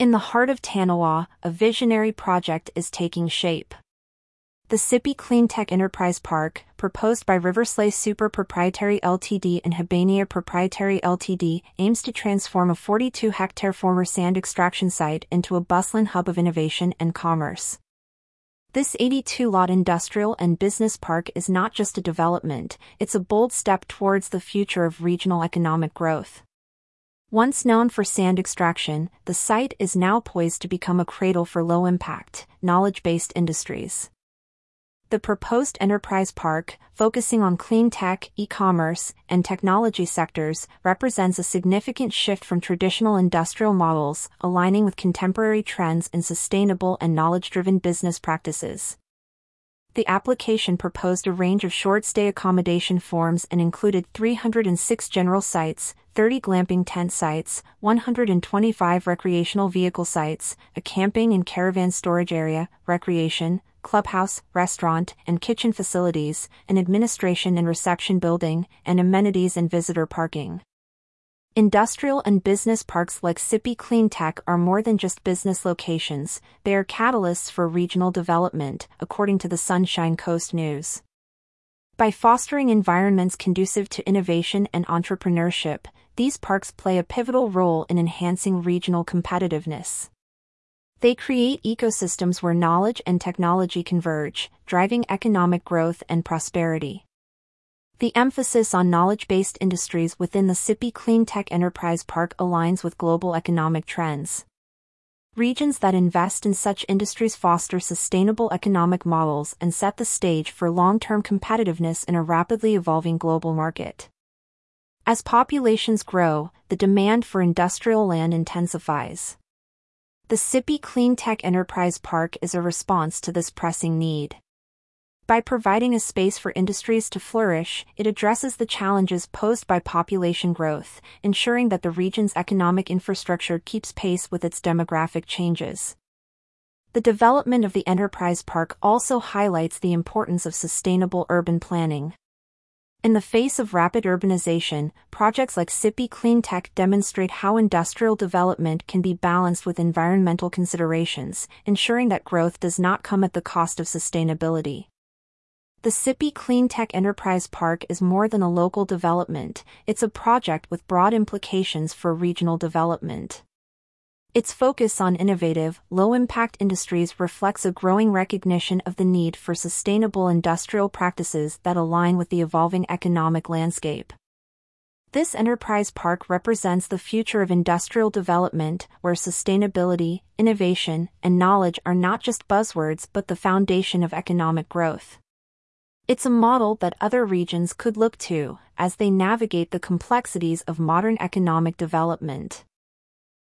In the heart of Tanawha, a visionary project is taking shape. The Sippy Clean Tech Enterprise Park, proposed by Riverslay Super Proprietary Ltd and Habania Proprietary Ltd, aims to transform a 42 hectare former sand extraction site into a bustling hub of innovation and commerce. This 82 lot industrial and business park is not just a development, it's a bold step towards the future of regional economic growth. Once known for sand extraction, the site is now poised to become a cradle for low impact, knowledge based industries. The proposed enterprise park, focusing on clean tech, e commerce, and technology sectors, represents a significant shift from traditional industrial models, aligning with contemporary trends in sustainable and knowledge driven business practices. The application proposed a range of short stay accommodation forms and included 306 general sites, 30 glamping tent sites, 125 recreational vehicle sites, a camping and caravan storage area, recreation, clubhouse, restaurant, and kitchen facilities, an administration and reception building, and amenities and visitor parking. Industrial and business parks like Sippy Clean Tech are more than just business locations, they are catalysts for regional development, according to the Sunshine Coast News. By fostering environments conducive to innovation and entrepreneurship, these parks play a pivotal role in enhancing regional competitiveness. They create ecosystems where knowledge and technology converge, driving economic growth and prosperity. The emphasis on knowledge-based industries within the Sippy Clean Tech Enterprise Park aligns with global economic trends. Regions that invest in such industries foster sustainable economic models and set the stage for long-term competitiveness in a rapidly evolving global market. As populations grow, the demand for industrial land intensifies. The Sippy Clean Tech Enterprise Park is a response to this pressing need. By providing a space for industries to flourish, it addresses the challenges posed by population growth, ensuring that the region's economic infrastructure keeps pace with its demographic changes. The development of the Enterprise Park also highlights the importance of sustainable urban planning. In the face of rapid urbanization, projects like Sippy Clean Tech demonstrate how industrial development can be balanced with environmental considerations, ensuring that growth does not come at the cost of sustainability. The Sippy Clean Tech Enterprise Park is more than a local development, it's a project with broad implications for regional development. Its focus on innovative, low impact industries reflects a growing recognition of the need for sustainable industrial practices that align with the evolving economic landscape. This enterprise park represents the future of industrial development, where sustainability, innovation, and knowledge are not just buzzwords but the foundation of economic growth. It's a model that other regions could look to as they navigate the complexities of modern economic development.